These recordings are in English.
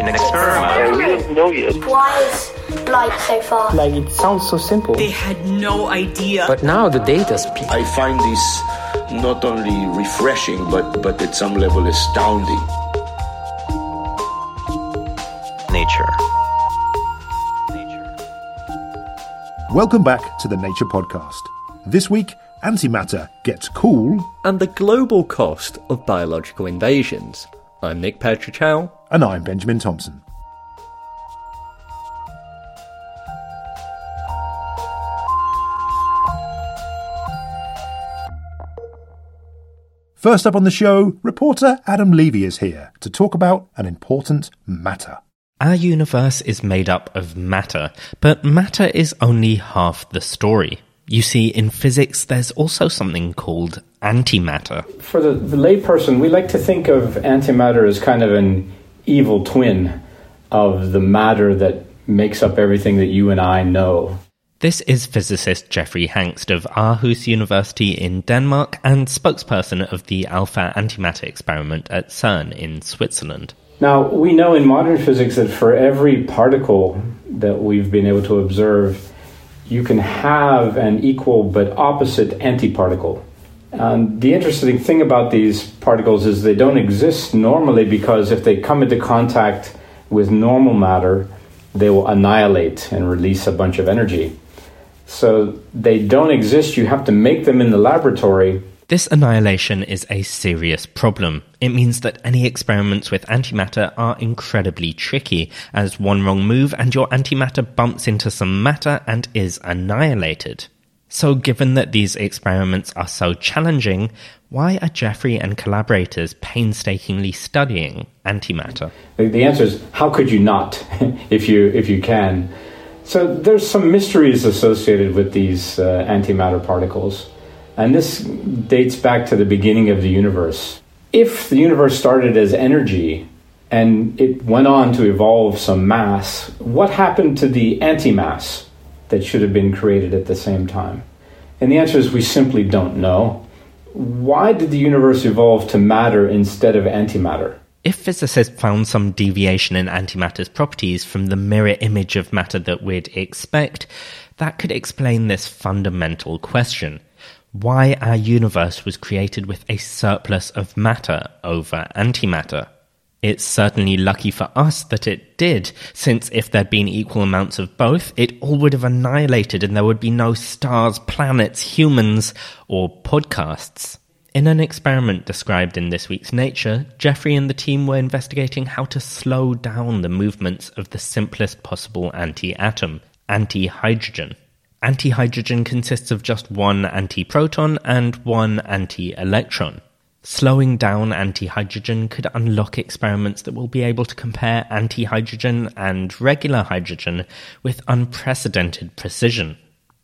In an experiment, Yeah, we don't know yet. Why is light so far? Like it sounds so simple. They had no idea. But now the data speaks. I find this not only refreshing, but, but at some level astounding. nature. Welcome back to the Nature Podcast. This week, antimatter gets cool, and the global cost of biological invasions. I'm Nick Petrić Howe. And I'm Benjamin Thompson. First up on the show, reporter Adam Levy is here to talk about an important matter. Our universe is made up of matter, but matter is only half the story. You see, in physics, there's also something called antimatter. For the, the layperson, we like to think of antimatter as kind of an evil twin of the matter that makes up everything that you and I know. This is physicist Jeffrey Hangst of Aarhus University in Denmark and spokesperson of the Alpha Antimatter experiment at CERN in Switzerland. Now, we know in modern physics that for every particle that we've been able to observe, you can have an equal but opposite antiparticle. And the interesting thing about these particles is they don't exist normally because if they come into contact with normal matter, they will annihilate and release a bunch of energy. So they don't exist, you have to make them in the laboratory This annihilation is a serious problem. It means that any experiments with antimatter are incredibly tricky, as one wrong move and your antimatter bumps into some matter and is annihilated. So, given that these experiments are so challenging, why are Jeffrey and collaborators painstakingly studying antimatter? The, answer is how could you not if you if you can. So there's some mysteries associated with these uh, antimatter particles, and this dates back to the beginning of the universe. If the universe started as energy and it went on to evolve some mass, what happened to the antimass that should have been created at the same time? And the answer is we simply don't know. Why did the universe evolve to matter instead of antimatter? If physicists found some deviation in antimatter's properties from the mirror image of matter that we'd expect, that could explain this fundamental question. Why our universe was created with a surplus of matter over antimatter. It's certainly lucky for us that it did, since if there'd been equal amounts of both, it all would have annihilated and there would be no stars, planets, humans, or podcasts. In an experiment described in this week's Nature, Jeffrey and the team were investigating how to slow down the movements of the simplest possible anti-atom, anti-hydrogen. Anti-hydrogen consists of just one anti-proton and one anti-electron. Slowing down anti-hydrogen could unlock experiments that will be able to compare anti-hydrogen and regular hydrogen with unprecedented precision.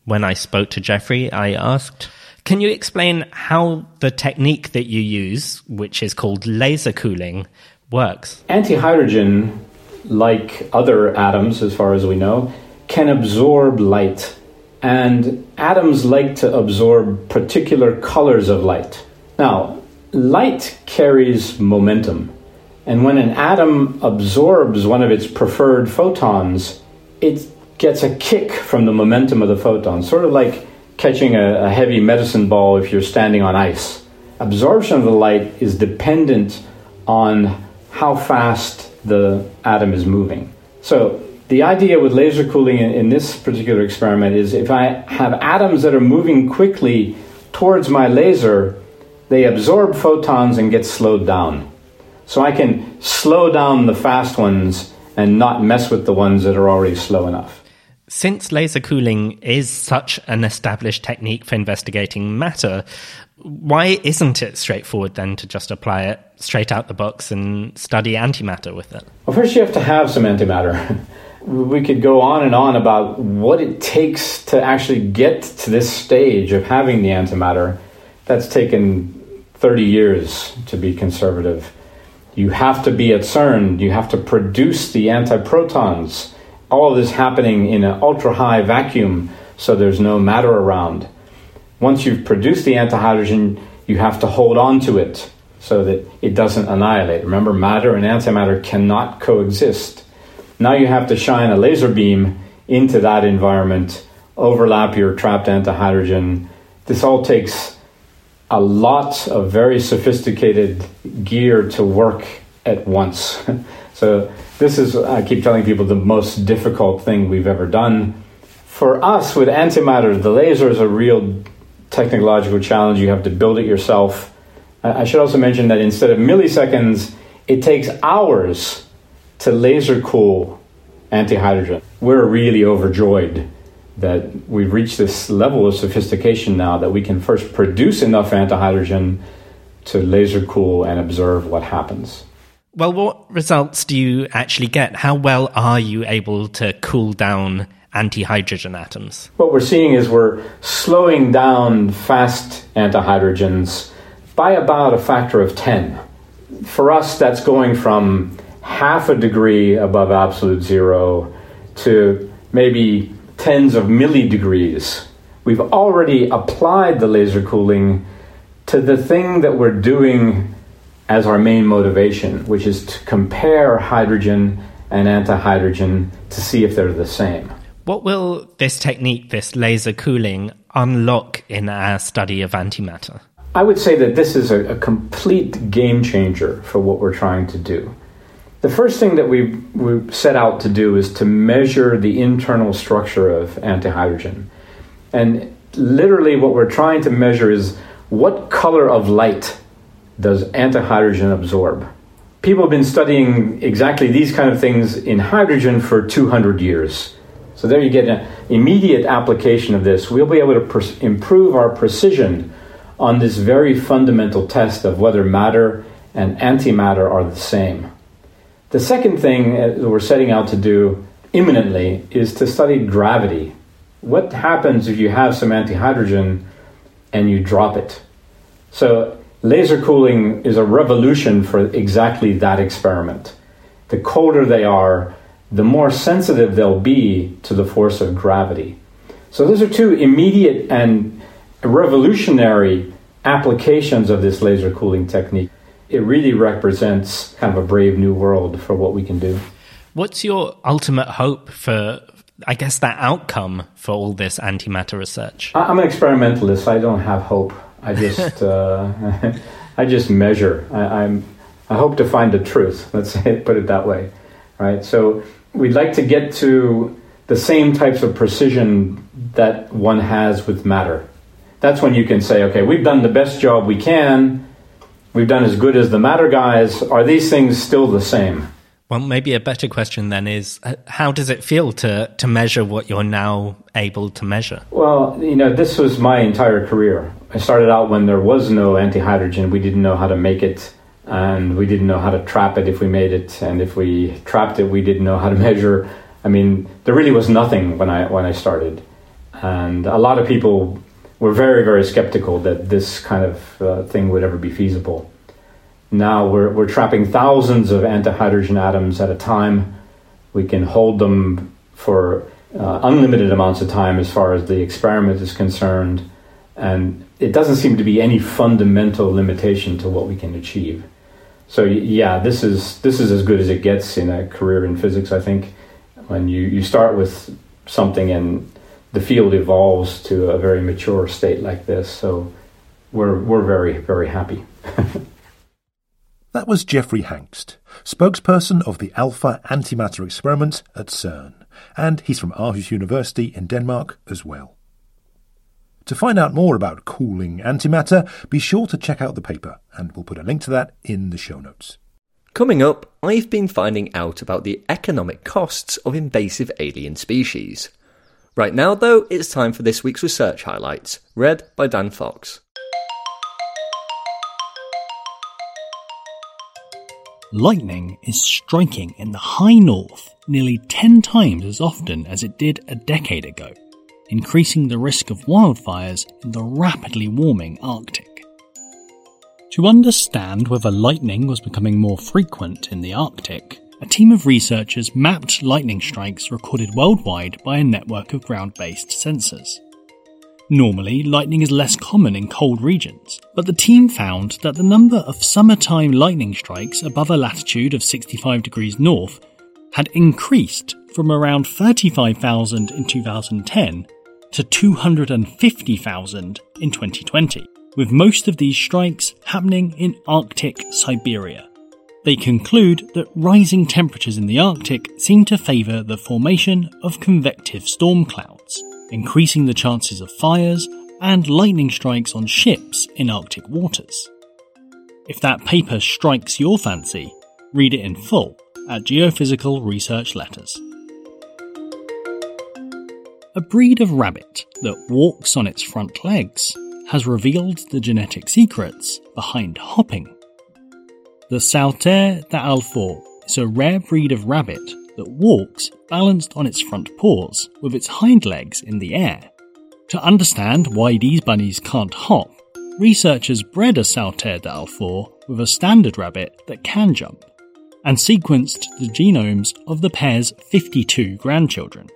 When I spoke to Jeffrey, I asked, can you explain how the technique that you use, which is called laser cooling, works? Antihydrogen, like other atoms, as far as we know, can absorb light. And atoms like to absorb particular colors of light. Now, light carries momentum. And when an atom absorbs one of its preferred photons, it gets a kick from the momentum of the photon, sort of like catching a, a heavy medicine ball if you're standing on ice. Absorption of the light is dependent on how fast the atom is moving. So the idea with laser cooling in, in, this particular experiment is if I have atoms that are moving quickly towards my laser, they absorb photons and get slowed down. So I can slow down the fast ones and not mess with the ones that are already slow enough. Since laser cooling is such an established technique for investigating matter, why isn't it straightforward then to just apply it straight out the box and study antimatter with it? Well, first you have to have some antimatter. we could go on and on about what it takes to actually get to this stage of having the antimatter. That's taken 30 years to be conservative. You have to be at CERN, you have to produce the antiprotons. All of this happening in an ultra high vacuum, so there's no matter around. Once you've produced the antihydrogen, you have to hold on to it so that it doesn't annihilate. Remember, matter and antimatter cannot coexist. Now you have to shine a laser beam into that environment, overlap your trapped antihydrogen. This all takes a lot of very sophisticated gear to work at once. so, this is, I keep telling people, the most difficult thing we've ever done. For us, with antimatter, the laser is a real technological challenge. You have to build it yourself. I should also mention that instead of milliseconds, it takes hours to laser cool antihydrogen. We're really overjoyed that we've reached this level of sophistication now that we can first produce enough antihydrogen to laser cool and observe what happens. Well, what results do you actually get? How well are you able to cool down antihydrogen atoms? What we're seeing is we're slowing down fast antihydrogens by about a factor of 10. For us, that's going from half a degree above absolute zero to maybe tens of millidegrees. We've already applied the laser cooling to the thing that we're doing as our main motivation, which is to compare hydrogen and antihydrogen to see if they're the same. What will this technique, this laser cooling, unlock in our study of antimatter? I would say that this is a, a, complete game changer for what we're trying to do. The first thing that we, we set out to do is to measure the internal structure of antihydrogen. And literally, what we're trying to measure is what color of light does antihydrogen absorb? People have been studying exactly these kind of things in hydrogen for 200 years. So there you get an immediate application of this. We'll be able to pr- improve our precision on this very fundamental test of whether matter and antimatter are the same. The second thing uh, that we're setting out to do imminently is to study gravity. What happens if you have some antihydrogen and you drop it? So, laser cooling is a revolution for exactly that experiment. The colder they are, the more sensitive they'll be to the force of gravity. So, those are two immediate and revolutionary applications of this laser cooling technique. It really represents kind of a brave new world for what we can do. What's your ultimate hope for, I guess, that outcome for all this antimatter research? I'm an experimentalist. I don't have hope. I just, uh, I just measure. I, I'm, I hope to find the truth. Let's put it that way, right? So we'd like to get to the same types of precision that one has with matter. That's when you can say, okay, we've done the best job we can. We've done as good as the matter guys. Are these things still the same? Well, maybe a better question then is uh, how does it feel to, to measure what you're now able to measure? Well, you know, this was my entire career. I started out when there was no antihydrogen. We didn't know how to make it and we didn't know how to trap it if we made it, and if we trapped it, we didn't know how to measure. I mean, there really was nothing when I when I started, and a lot of people were very very skeptical that this kind of uh, thing would ever be feasible. Now we're we're trapping thousands of antihydrogen atoms at a time. We can hold them for uh, unlimited amounts of time as far as the experiment is concerned, and it doesn't seem to be any fundamental limitation to what we can achieve. So yeah, this is this is as good as it gets in a career in physics. I think when you, you start with something and the field evolves to a very mature state like this. So we're we're very very happy. that was Jeffrey Hangst, spokesperson of the Alpha Antimatter experiment at CERN, and he's from Aarhus University in Denmark as well. To find out more about cooling antimatter, be sure to check out the paper, and we'll put a link to that in the show notes. Coming up, I've been finding out about the economic costs of invasive alien species. Right now, though, it's time for this week's research highlights, read by Dan Fox. Lightning is striking in the high north nearly 10 times as often as it did a decade ago, increasing the risk of wildfires in the rapidly warming Arctic. To understand whether lightning was becoming more frequent in the Arctic, a team of researchers mapped lightning strikes recorded worldwide by a network of ground based sensors. Normally, lightning is less common in cold regions, but the team found that the number of summertime lightning strikes above a latitude of 65 degrees north had increased from around 35,000 in 2010 to 250,000 in 2020 with most of these strikes happening in Arctic Siberia. They conclude that rising temperatures in the Arctic seem to favour the formation of convective storm clouds, increasing the chances of fires and lightning strikes on ships in Arctic waters. If that paper strikes your fancy, read it in full at Geophysical Research Letters. A breed of rabbit that walks on its front legs has revealed the genetic secrets behind hopping. The Sauteur d'Alfort is a rare breed of rabbit that walks balanced on its front paws with its hind legs in the air. To understand why these bunnies can't hop, researchers bred a Sauteur d'Alfort with a standard rabbit that can jump, and sequenced the genomes of the pair's 52 grandchildren.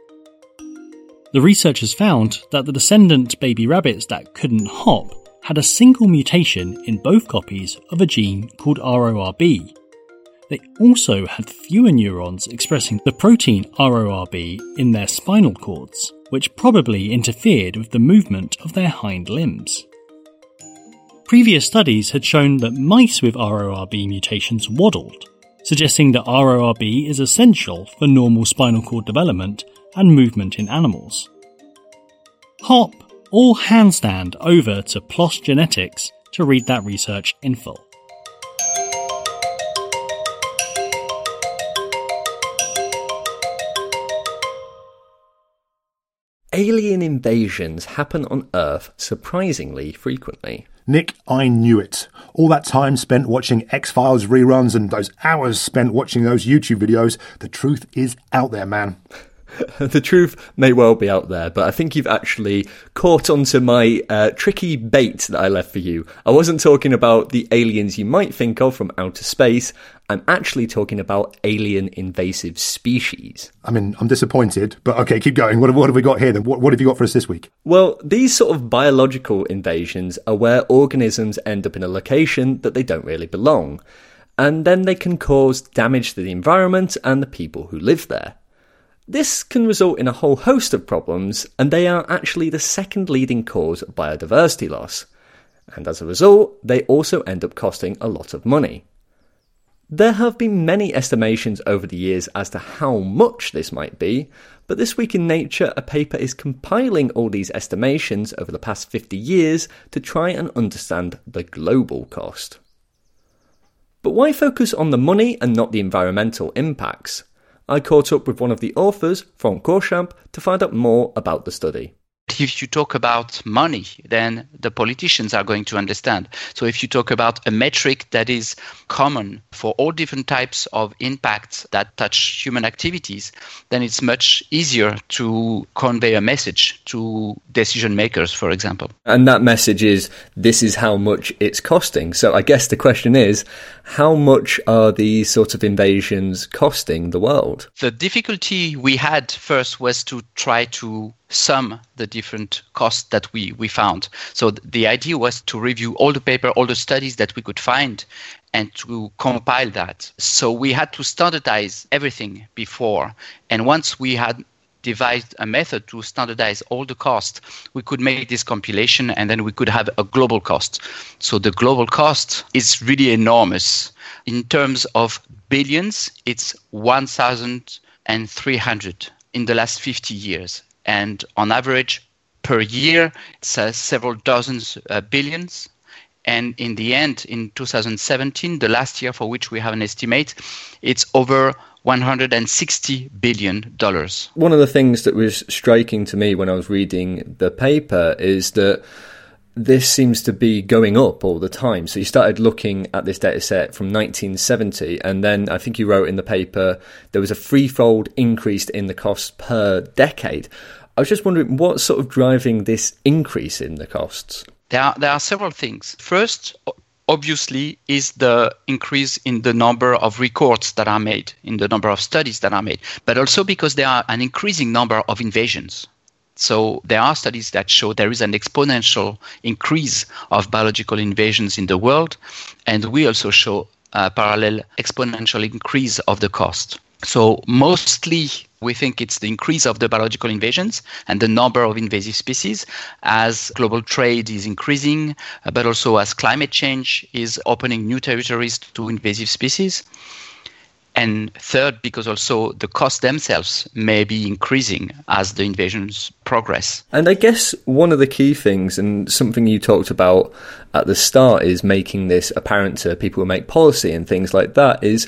The researchers found that the descendant baby rabbits that couldn't hop had a single mutation in both copies of a gene called RORB. They also had fewer neurons expressing the protein RORB in their spinal cords, which probably interfered with the movement of their hind limbs. Previous studies had shown that mice with RORB mutations waddled, suggesting that RORB is essential for normal spinal cord development and movement in animals. Hop or handstand over to PLOS Genetics to read that research in full. Alien invasions happen on Earth surprisingly frequently. Nick, I knew it. All that time spent watching X Files reruns and those hours spent watching those YouTube videos, the truth is out there, man. the truth may well be out there, but I think you've actually caught onto my uh, tricky bait that I left for you. I wasn't talking about the aliens you might think of from outer space. I'm actually talking about alien invasive species. I mean, I'm disappointed, but okay, keep going. What, what have we got here then? What, what have you got for us this week? Well, these sort of biological invasions are where organisms end up in a location that they don't really belong. And then they can cause damage to the environment and the people who live there. This can result in a whole host of problems, and they are actually the second leading cause of biodiversity loss. And as a result, they also end up costing a lot of money. There have been many estimations over the years as to how much this might be, but this week in Nature, a paper is compiling all these estimations over the past 50 years to try and understand the global cost. But why focus on the money and not the environmental impacts? I caught up with one of the authors, Franck Courchamp, to find out more about the study if you talk about money, then the politicians are going to understand. So if you talk about a metric that is common for all different types of impacts that touch human activities, then it's much easier to convey a message to decision makers, for example. And that message is this is how much it's costing. So I guess the question is how much are these sorts of invasions costing the world? The difficulty we had first was to try to sum the different costs that we, we found. So the idea was to review all the paper, all the studies that we could find, and to compile that. So we had to standardize everything before. And once we had devised a method to standardize all the costs, we could make this compilation and then we could have a global cost. So the global cost is really enormous. In terms of billions, it's 1,300 in the last 50 years. And on average, per year, it's uh, several dozens uh, billions. And in the end, in 2017, the last year for which we have an estimate, it's over 160 billion dollars. One of the things that was striking to me when I was reading the paper is that this seems to be going up all the time. So you started looking at this data set from 1970, and then I think you wrote in the paper there was a threefold increase in the cost per decade. I was just wondering what's sort of driving this increase in the costs? There are, there are several things. First, obviously, is the increase in the number of records that are made, in the number of studies that are made, but also because there are an increasing number of invasions. So there are studies that show there is an exponential increase of biological invasions in the world, and we also show a parallel exponential increase of the cost. So mostly we think it's the increase of the biological invasions and the number of invasive species as global trade is increasing, uh, but also as climate change is opening new territories to invasive species. And third, because also the costs themselves may be increasing as the invasions progress. And I guess one of the key things, and something you talked about at the start, is making this apparent to people who make policy and things like that, is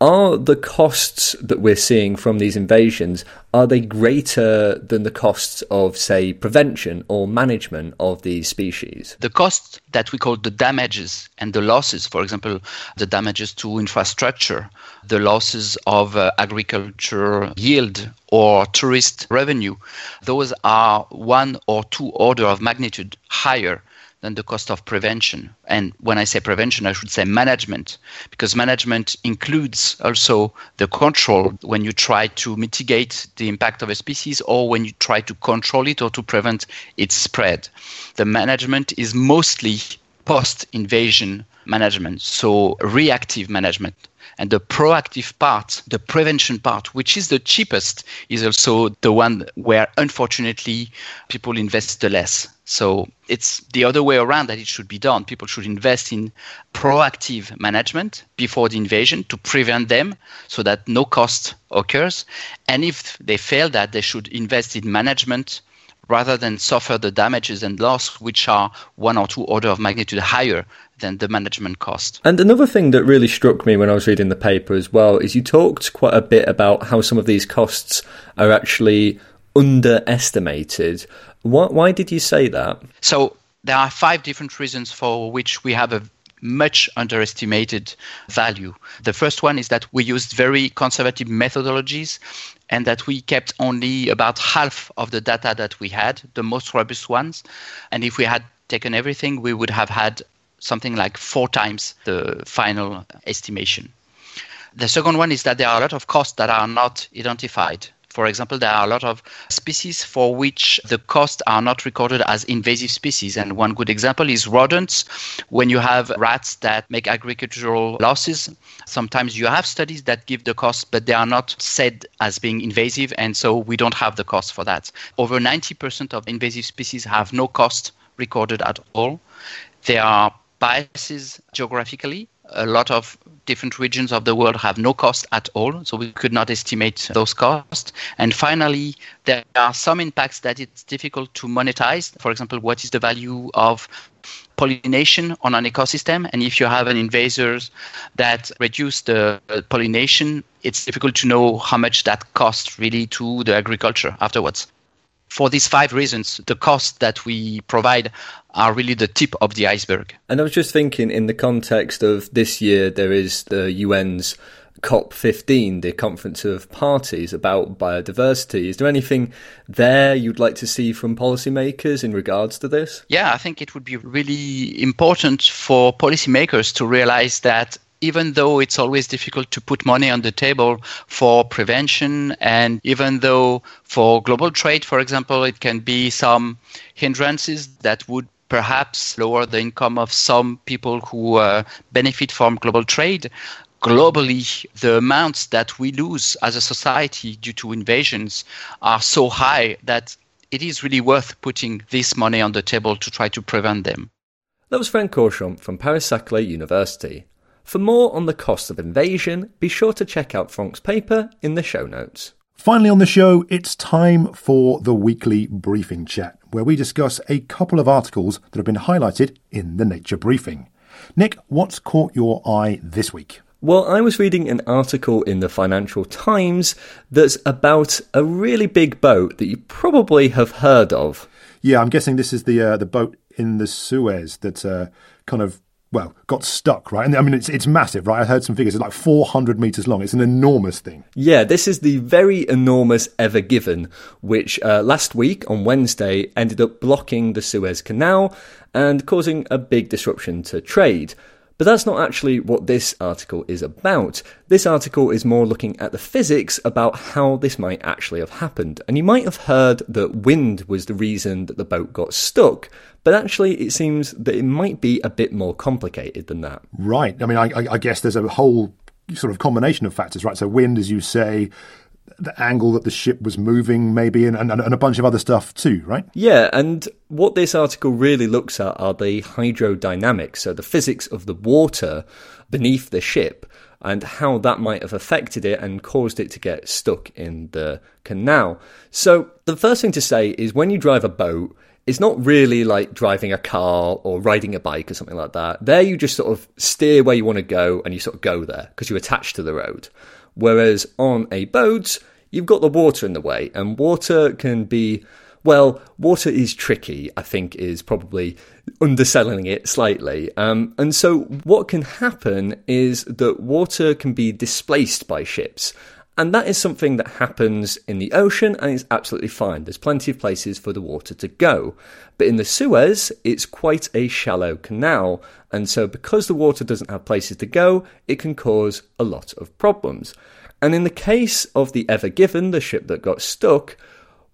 are the costs that we're seeing from these invasions are they greater than the costs of say prevention or management of these species? The costs that we call the damages and the losses for example the damages to infrastructure the losses of uh, agriculture yield or tourist revenue those are one or two order of magnitude higher than the cost of prevention. And when I say prevention, I should say management, because management includes also the control when you try to mitigate the impact of a species or when you try to control it or to prevent its spread. The management is mostly post invasion management, so reactive management. And the proactive part, the prevention part, which is the cheapest, is also the one where unfortunately people invest the less. So it's the other way around that it should be done. People should invest in proactive management before the invasion to prevent them so that no cost occurs. And if they fail that, they should invest in management rather than suffer the damages and loss, which are one or two order of magnitude higher than the management cost. And another thing that really struck me when I was reading the paper as well is you talked quite a bit about how some of these costs are actually underestimated. Why, why did you say that? So there are five different reasons for which we have a much underestimated value. The first one is that we used very conservative methodologies and that we kept only about half of the data that we had, the most robust ones. And if we had taken everything, we would have had something like four times the final estimation. The second one is that there are a lot of costs that are not identified. For example, there are a lot of species for which the costs are not recorded as invasive species. And one good example is rodents. When you have rats that make agricultural losses, sometimes you have studies that give the cost, but they are not said as being invasive. And so we don't have the cost for that. Over 90% of invasive species have no cost recorded at all. There are biases geographically. A lot of different regions of the world have no cost at all, so we could not estimate those costs. And finally, there are some impacts that it's difficult to monetize. For example, what is the value of pollination on an ecosystem? And if you have an invasors that reduce the pollination, it's difficult to know how much that costs really to the agriculture afterwards for these five reasons, the costs that we provide are really the tip of the iceberg. And I was just thinking, in the context of this year, there is the UN's COP15, the Conference of Parties about biodiversity. Is there anything there you'd like to see from policymakers in regards to this? Yeah, I think it would be really important for policymakers to realize that even though it's always difficult to put money on the table for prevention, and even though for global trade, for example, it can be some hindrances that would perhaps lower the income of some people who uh, benefit from global trade, globally, the amounts that we lose as a society due to invasions are so high that it is really worth putting this money on the table to try to prevent them. That was Franck Courchamp from Paris-Saclay University. For more on the cost of invasion, be sure to check out Franck's paper in the show notes. Finally, on the show, it's time for the weekly briefing chat, where we discuss a couple of articles that have been highlighted in the Nature Briefing. Nick, what's caught your eye this week? Well, I was reading an article in the Financial Times that's about a really big boat that you probably have heard of. Yeah, I'm guessing this is the uh, the boat in the Suez that uh, kind of well, got stuck, right? And I mean, it's it's massive, right? I heard some figures. It's like 400 meters long. It's an enormous thing. Yeah, this is the very enormous Ever Given, which uh, last week on Wednesday ended up blocking the Suez Canal and causing a big disruption to trade. But that's not actually what this article is about. This article is more looking at the physics about how this might actually have happened. And you might have heard that wind was the reason that the boat got stuck, but actually it seems that it might be a bit more complicated than that. Right. I mean, I, I guess there's a whole sort of combination of factors, right? So wind, as you say, the angle that the ship was moving, maybe, and, and, and, a bunch of other stuff too, right? Yeah, and what this article really looks at are the hydrodynamics, so the physics of the water beneath the ship and how that might have affected it and caused it to get stuck in the canal. So, the first thing to say is when you drive a boat, it's not really like driving a car or riding a bike or something like that. There, you just sort of steer where you want to go and you sort of go there because you're attached to the road. Whereas on a boat, you've got the water in the way, and water can be, well, water is tricky, I think, is probably underselling it slightly. Um, and so, what can happen is that water can be displaced by ships. And that is something that happens in the ocean and it's absolutely fine. There's plenty of places for the water to go. But in the Suez, it's quite a shallow canal. And so, because the water doesn't have places to go, it can cause a lot of problems. And in the case of the Ever Given, the ship that got stuck,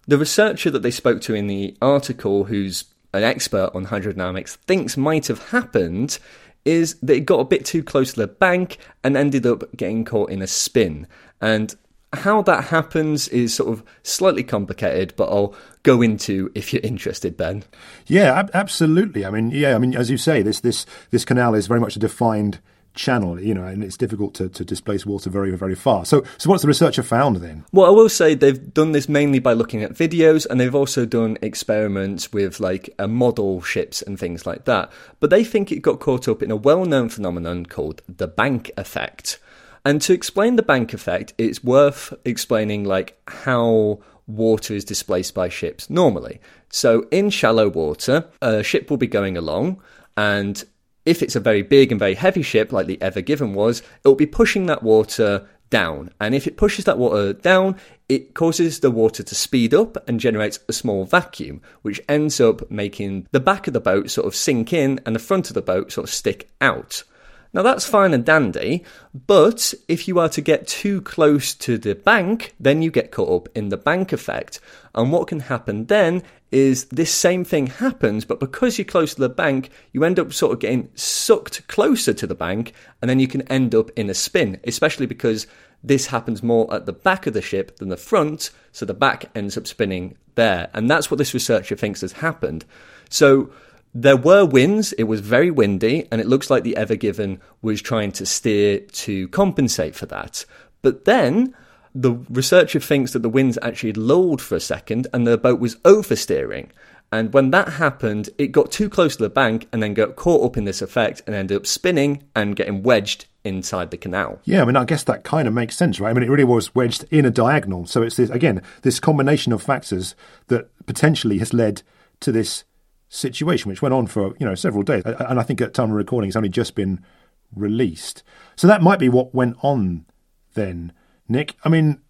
the researcher that they spoke to in the article, who's an expert on hydrodynamics, thinks might have happened is that it got a bit too close to the bank and ended up getting caught in a spin. And how that happens is sort of slightly complicated, but I'll go into if you're interested, Ben. Yeah, ab- absolutely. I mean, yeah, I mean, as you say, this this this canal is very much a defined channel, you know, and it's difficult to, to displace water very, very far. So, so what's the researcher found then? Well, I will say they've done this mainly by looking at videos, and they've also done experiments with like a model ships and things like that. But they think it got caught up in a well-known phenomenon called the bank effect. And to explain the bank effect, it's worth explaining like how water is displaced by ships normally. So in shallow water, a ship will be going along and if it's a very big and very heavy ship like the Ever Given was, it will be pushing that water down. And if it pushes that water down, it causes the water to speed up and generates a small vacuum, which ends up making the back of the boat sort of sink in and the front of the boat sort of stick out. Now that's fine and dandy, but if you are to get too close to the bank, then you get caught up in the bank effect. And what can happen then is this same thing happens, but because you're close to the bank, you end up sort of getting sucked closer to the bank, and then you can end up in a spin, especially because this happens more at the back of the ship than the front, so the back ends up spinning there. And that's what this researcher thinks has happened. So there were winds, it was very windy, and it looks like the Ever Given was trying to steer to compensate for that. But then the researcher thinks that the winds actually lulled for a second and the boat was oversteering. And when that happened, it got too close to the bank and then got caught up in this effect and ended up spinning and getting wedged inside the canal. Yeah, I mean, I guess that kind of makes sense, right? I mean, it really was wedged in a diagonal. So it's this, again, this combination of factors that potentially has led to this situation, which went on for you know several days, and I think at time of recording it's only just been released. So that might be what went on then, Nick. I mean,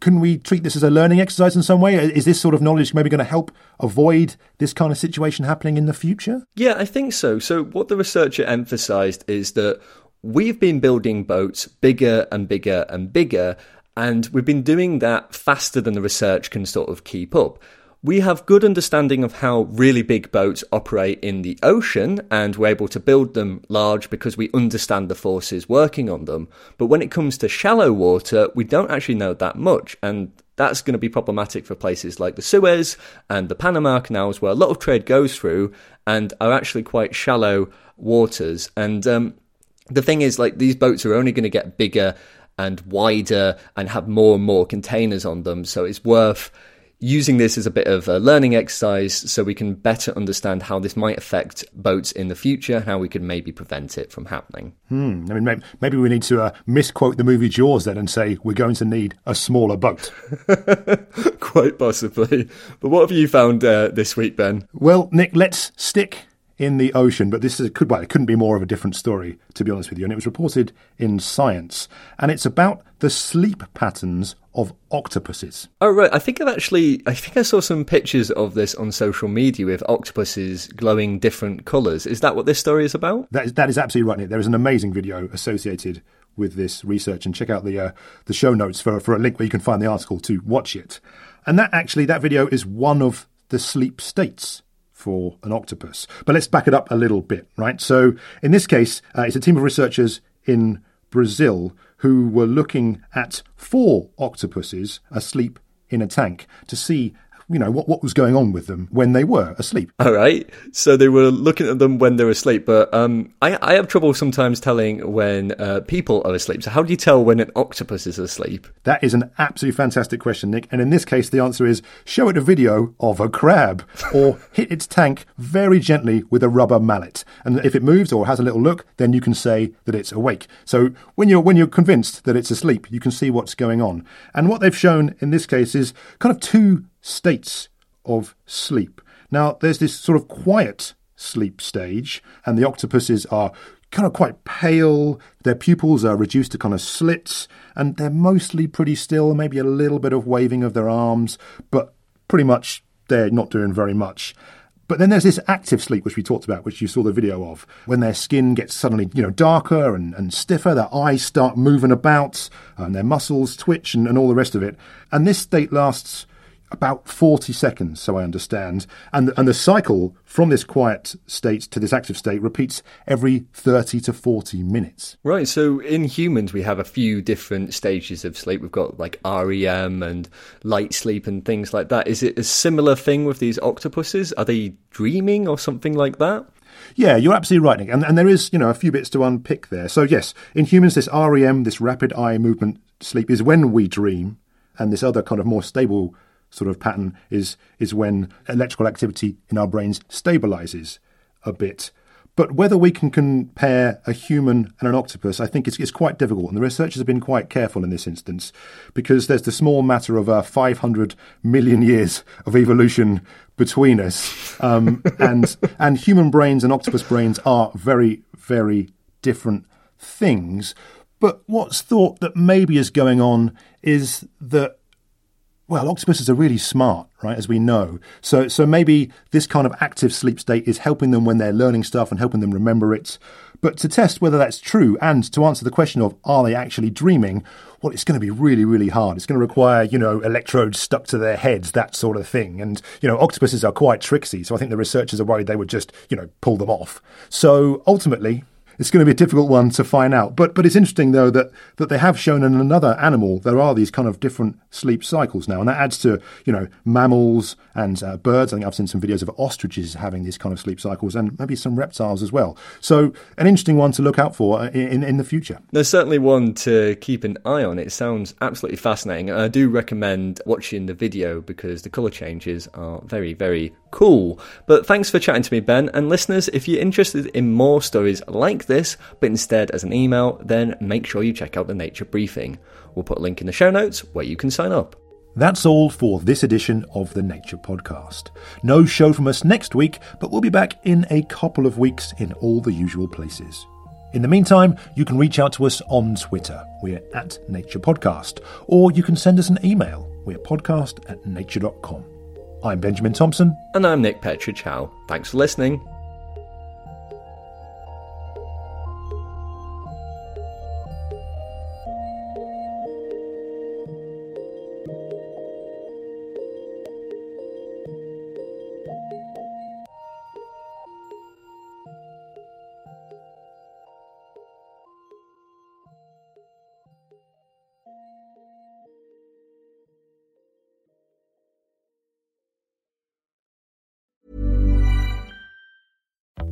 can we treat this as a learning exercise in some way? Is this sort of knowledge maybe going to help avoid this kind of situation happening in the future? Yeah, I think so. So what the researcher emphasised is that we've been building boats bigger and bigger and bigger, and we've been doing that faster than the research can sort of keep up We have good understanding of how really big boats operate in the ocean, and we're able to build them large because we understand the forces working on them. But when it comes to shallow water, we don't actually know that much, and that's going to be problematic for places like the Suez and the Panama canals, where a lot of trade goes through and are actually quite shallow waters. And um, the thing is, like, these boats are only going to get bigger and wider and have more and more containers on them. So it's worth using this as a bit of a learning exercise so we can better understand how this might affect boats in the future, how we could maybe prevent it from happening. Hmm. I mean, maybe, maybe we need to uh, misquote the movie Jaws then and say we're going to need a smaller boat. Quite possibly. But what have you found uh, this week, Ben? Well, Nick, let's stick in the ocean, but this is, could well, it couldn't be more of a different story, to be honest with you. And it was reported in Science, and it's about the sleep patterns of octopuses. Oh right, I think I've actually, I think I saw some pictures of this on social media with octopuses glowing different colours. Is that what this story is about? That is, that is absolutely right. Nick. There is an amazing video associated with this research, and check out the uh, the show notes for for a link where you can find the article to watch it. And that actually, that video is one of the sleep states for an octopus. But let's back it up a little bit, right? So in this case, uh, it's a team of researchers in Brazil who were looking at four octopuses asleep in a tank to see you know what what was going on with them when they were asleep. All right, so they were looking at them when they were asleep, but um, I I have trouble sometimes telling when uh, people are asleep. So how do you tell when an octopus is asleep? That is an absolutely fantastic question, Nick. And in this case, the answer is show it a video of a crab or hit its tank very gently with a rubber mallet, and if it moves or has a little look, then you can say that it's awake. So when you're when you're convinced that it's asleep, you can see what's going on. And what they've shown in this case is kind of two states of sleep. Now, there's this sort of quiet sleep stage, and the octopuses are kind of quite pale. Their pupils are reduced to kind of slits, and they're mostly pretty still, maybe a little bit of waving of their arms, but pretty much they're not doing very much. But then there's this active sleep, which we talked about, which you saw the video of, when their skin gets suddenly, you know, darker and, and stiffer, their eyes start moving about, and their muscles twitch and, and all the rest of it. And this state lasts about 40 seconds, so I understand. And, and the cycle from this quiet state to this active state repeats every 30 to 40 minutes. Right, so in humans, we have a few different stages of sleep. We've got like REM and light sleep and things like that. Is it a similar thing with these octopuses? Are they dreaming or something like that? Yeah, you're absolutely right, Nick. And, and there is, you know, a few bits to unpick there. So, yes, in humans, this REM, this rapid eye movement sleep, is when we dream. And this other kind of more stable sort of pattern is is when electrical activity in our brains stabilizes a bit. But whether we can compare a human and an octopus, I think it's, it's quite difficult. And the researchers have been quite careful in this instance because there's the small matter of uh, 500 million years of evolution between us. Um, and, and human brains and octopus brains are very, very different things. But what's thought that maybe is going on is that well, octopuses are really smart, right? As we know. So, so maybe this kind of active sleep state is helping them when they're learning stuff and helping them remember it. But to test whether that's true and to answer the question of are they actually dreaming, well, it's going to be really, really hard. It's going to require, you know, electrodes stuck to their heads, that sort of thing. And, you know, octopuses are quite tricksy. So I think the researchers are worried they would just, you know, pull them off. So ultimately, it's going to be a difficult one to find out. But but it's interesting though that that they have shown in another animal there are these kind of different sleep cycles now, and that adds to you know mammals and uh, birds. I think I've seen some videos of ostriches having these kind of sleep cycles, and maybe some reptiles as well. So an interesting one to look out for uh, in in the future. There's certainly one to keep an eye on. It sounds absolutely fascinating. and I do recommend watching the video because the colour changes are very very cool. But thanks for chatting to me, Ben. And listeners, if you're interested in more stories like this, but instead as an email, then make sure you check out the Nature Briefing. We'll put a link in the show notes where you can sign up. That's all for this edition of the Nature Podcast. No show from us next week, but we'll be back in a couple of weeks in all the usual places. In the meantime, you can reach out to us on Twitter. We're at Nature Podcast. Or you can send us an email. We're podcast at nature.com. I'm Benjamin Thompson. And I'm Nick Petrić Howe. Thanks for listening.